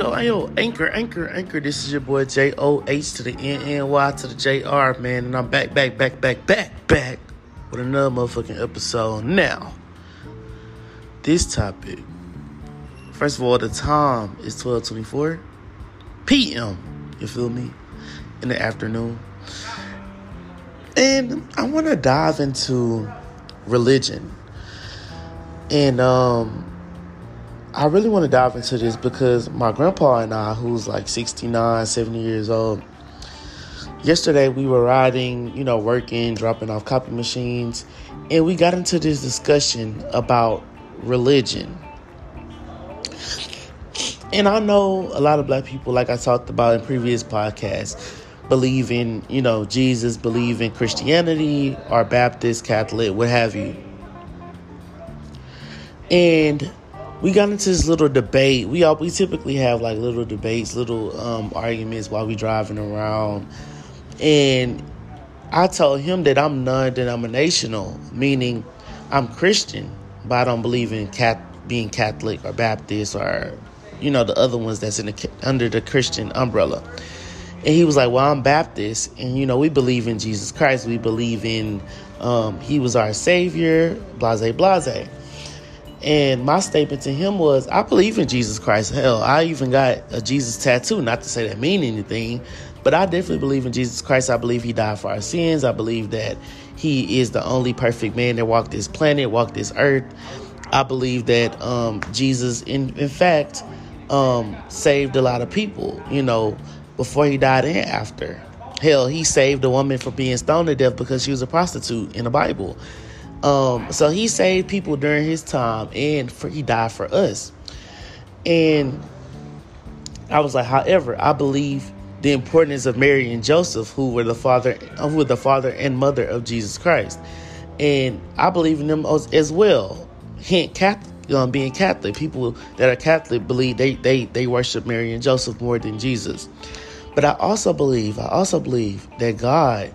yo, yo, Anchor, Anchor, Anchor. This is your boy J O H to the N N Y to the J R, man. And I'm back, back, back, back, back, back with another motherfucking episode. Now, this topic, first of all, the time is 1224 p.m. You feel me? In the afternoon. And I want to dive into religion. And, um, I really want to dive into this because my grandpa and I, who's like 69, 70 years old, yesterday we were riding, you know, working, dropping off copy machines, and we got into this discussion about religion. And I know a lot of black people, like I talked about in previous podcasts, believe in, you know, Jesus, believe in Christianity, or Baptist, Catholic, what have you. And we got into this little debate. We all we typically have like little debates, little um, arguments while we driving around, and I told him that I'm non-denominational, meaning I'm Christian, but I don't believe in cat being Catholic or Baptist or you know the other ones that's in the under the Christian umbrella. And he was like, "Well, I'm Baptist, and you know we believe in Jesus Christ. We believe in um, He was our Savior. Blase, blase." And my statement to him was, I believe in Jesus Christ. Hell, I even got a Jesus tattoo. Not to say that mean anything, but I definitely believe in Jesus Christ. I believe he died for our sins. I believe that he is the only perfect man that walked this planet, walked this earth. I believe that um, Jesus, in, in fact, um, saved a lot of people, you know, before he died and after. Hell, he saved a woman from being stoned to death because she was a prostitute in the Bible. Um, so he saved people during his time, and for, he died for us. And I was like, however, I believe the importance of Mary and Joseph, who were the father, who were the father and mother of Jesus Christ, and I believe in them as, as well. Hint, Catholic, um, being Catholic, people that are Catholic believe they they they worship Mary and Joseph more than Jesus. But I also believe, I also believe that God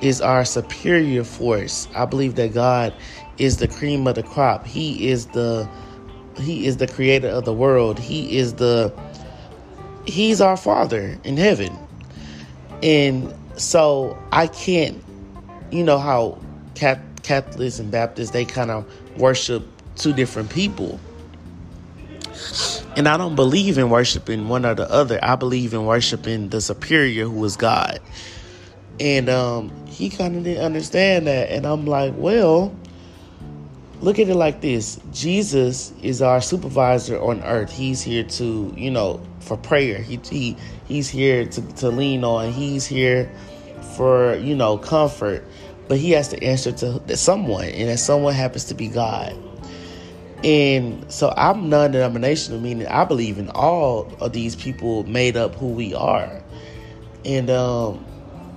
is our superior force. I believe that God is the cream of the crop. He is the he is the creator of the world. He is the he's our father in heaven. And so I can't you know how Catholics and Baptists they kind of worship two different people. And I don't believe in worshiping one or the other. I believe in worshiping the superior who is God. And um, he kind of didn't understand that. And I'm like, well, look at it like this Jesus is our supervisor on earth. He's here to, you know, for prayer. He, he He's here to, to lean on. He's here for, you know, comfort. But he has to answer to someone, and that someone happens to be God. And so I'm non denominational, meaning I believe in all of these people made up who we are. And um,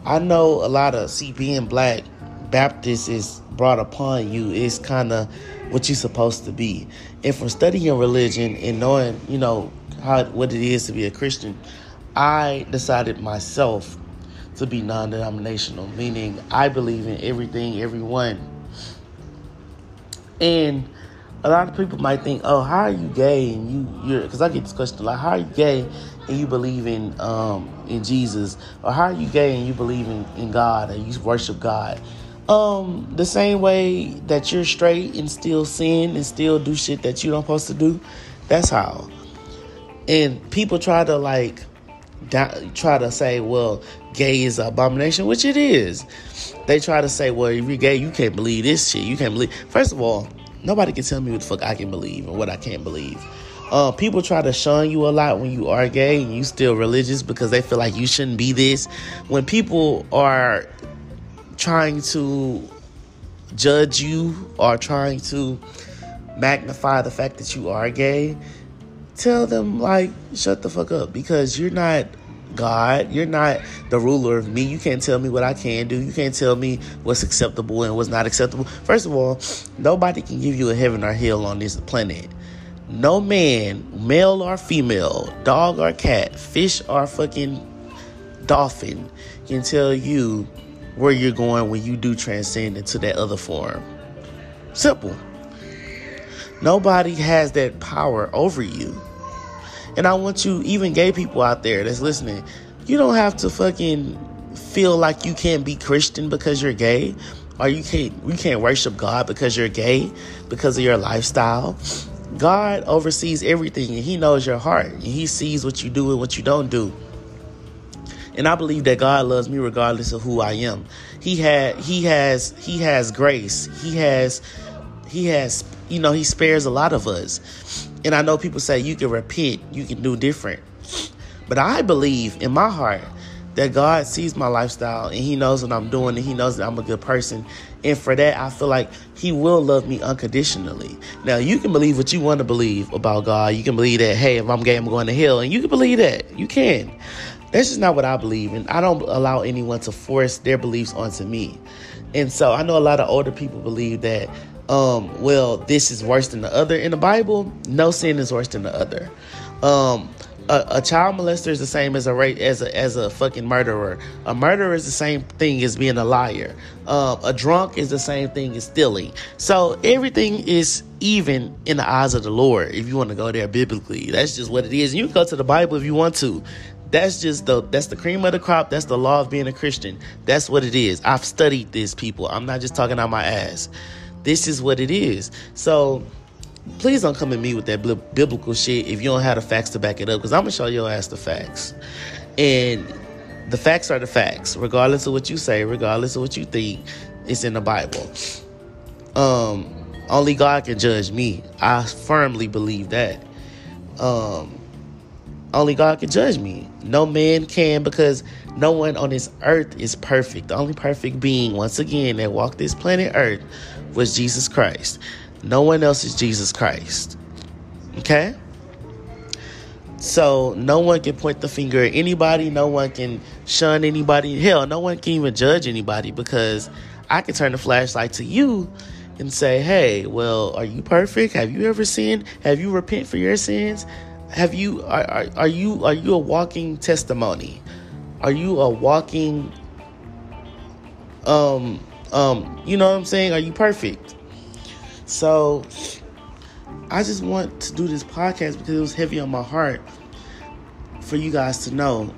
I know a lot of see being black Baptist is brought upon you is kind of what you're supposed to be. And from studying religion and knowing, you know, how what it is to be a Christian, I decided myself to be non-denominational, meaning I believe in everything, everyone. And a lot of people might think, "Oh, how are you gay?" And you, you're because I get this question a lot. How are you gay and you believe in um, in Jesus, or how are you gay and you believe in, in God and you worship God? Um, the same way that you're straight and still sin and still do shit that you don't supposed to do. That's how. And people try to like try to say, well, gay is an abomination, which it is. They try to say, well, if you're gay, you can't believe this shit. You can't believe. First of all, Nobody can tell me what the fuck I can believe and what I can't believe. Uh, people try to shun you a lot when you are gay and you still religious because they feel like you shouldn't be this. When people are trying to judge you or trying to magnify the fact that you are gay, tell them like shut the fuck up because you're not God. You're not the ruler of me. You can't tell me what I can do. You can't tell me what's acceptable and what's not acceptable. First of all, nobody can give you a heaven or hell on this planet. No man, male or female, dog or cat, fish or fucking dolphin, can tell you where you're going when you do transcend into that other form. Simple. Nobody has that power over you. And I want you, even gay people out there that's listening, you don't have to fucking feel like you can't be Christian because you're gay, or you can't you can't worship God because you're gay because of your lifestyle. God oversees everything and He knows your heart and He sees what you do and what you don't do. And I believe that God loves me regardless of who I am. He had he has he has grace. He has he has you know, he spares a lot of us. And I know people say you can repent, you can do different. But I believe in my heart that God sees my lifestyle and He knows what I'm doing and He knows that I'm a good person. And for that, I feel like He will love me unconditionally. Now, you can believe what you want to believe about God. You can believe that, hey, if I'm gay, I'm going to hell. And you can believe that. You can. That's just not what I believe. And I don't allow anyone to force their beliefs onto me. And so I know a lot of older people believe that, um, well, this is worse than the other. In the Bible, no sin is worse than the other. Um, a, a, child molester is the same as a rape as a as a fucking murderer. A murderer is the same thing as being a liar. Um, a drunk is the same thing as stealing. So everything is even in the eyes of the Lord. If you want to go there biblically, that's just what it is. You can go to the Bible if you want to. That's just the that's the cream of the crop. That's the law of being a Christian. That's what it is. I've studied this, people. I'm not just talking out my ass. This is what it is. So please don't come at me with that biblical shit if you don't have the facts to back it up because i'm gonna show your ass the facts. And the facts are the facts regardless of what you say regardless of what you think it's in the bible. Um only god can judge me. I firmly believe that. Um only god can judge me. No man can because no one on this earth is perfect. The only perfect being once again that walked this planet earth was jesus christ no one else is Jesus Christ. Okay? So no one can point the finger at anybody. No one can shun anybody. Hell, no one can even judge anybody because I can turn the flashlight to you and say, "Hey, well, are you perfect? Have you ever sinned? Have you repent for your sins? Have you are, are, are you are you a walking testimony? Are you a walking um um you know what I'm saying? Are you perfect? So I just want to do this podcast because it was heavy on my heart for you guys to know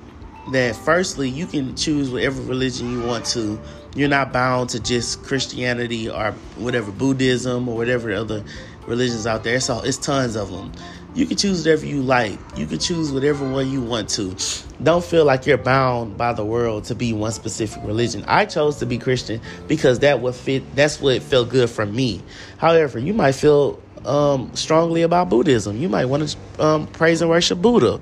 that firstly you can choose whatever religion you want to. You're not bound to just Christianity or whatever Buddhism or whatever other religions out there. So it's tons of them. You can choose whatever you like. You can choose whatever one you want to. Don't feel like you're bound by the world to be one specific religion. I chose to be Christian because that would fit. That's what felt good for me. However, you might feel um, strongly about Buddhism. You might want to um, praise and worship Buddha,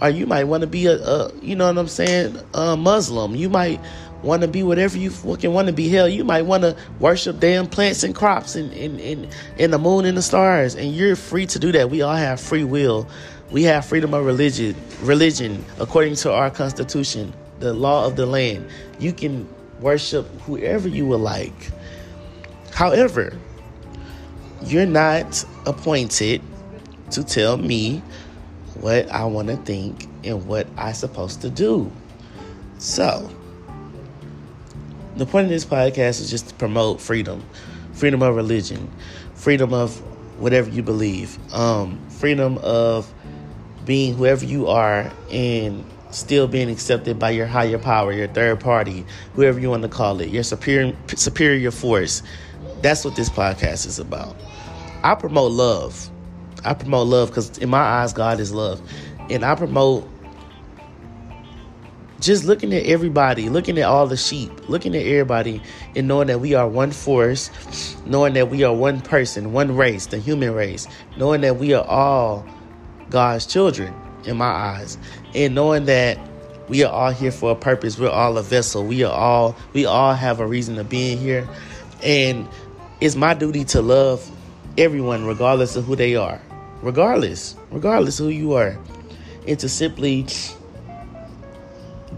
or you might want to be a, a, you know what I'm saying, a Muslim. You might want to be whatever you fucking want to be. Hell, you might want to worship damn plants and crops and, and, and, and the moon and the stars. And you're free to do that. We all have free will. We have freedom of religion, religion according to our constitution, the law of the land. You can worship whoever you would like. However, you're not appointed to tell me what I want to think and what I'm supposed to do. So, the point of this podcast is just to promote freedom, freedom of religion, freedom of whatever you believe, um, freedom of being whoever you are and still being accepted by your higher power, your third party, whoever you want to call it, your superior superior force. That's what this podcast is about. I promote love. I promote love because in my eyes, God is love, and I promote just looking at everybody, looking at all the sheep, looking at everybody, and knowing that we are one force, knowing that we are one person, one race, the human race, knowing that we are all God's children in my eyes, and knowing that we are all here for a purpose. We're all a vessel. We are all we all have a reason to be in here, and it's my duty to love everyone, regardless of who they are, regardless, regardless who you are, and to simply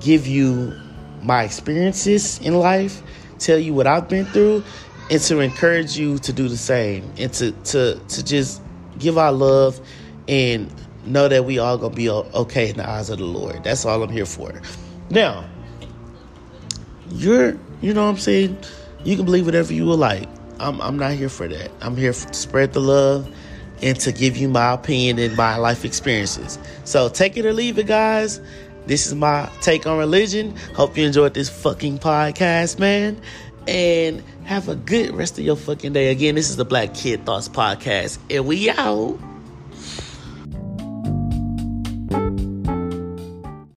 give you my experiences in life, tell you what I've been through, and to encourage you to do the same and to to to just give our love and know that we all gonna be okay in the eyes of the Lord. That's all I'm here for. Now, you're you know what I'm saying. You can believe whatever you would like. I'm I'm not here for that. I'm here to spread the love and to give you my opinion and my life experiences. So take it or leave it, guys. This is my take on religion. Hope you enjoyed this fucking podcast, man. And have a good rest of your fucking day. Again, this is the Black Kid Thoughts Podcast, and we out.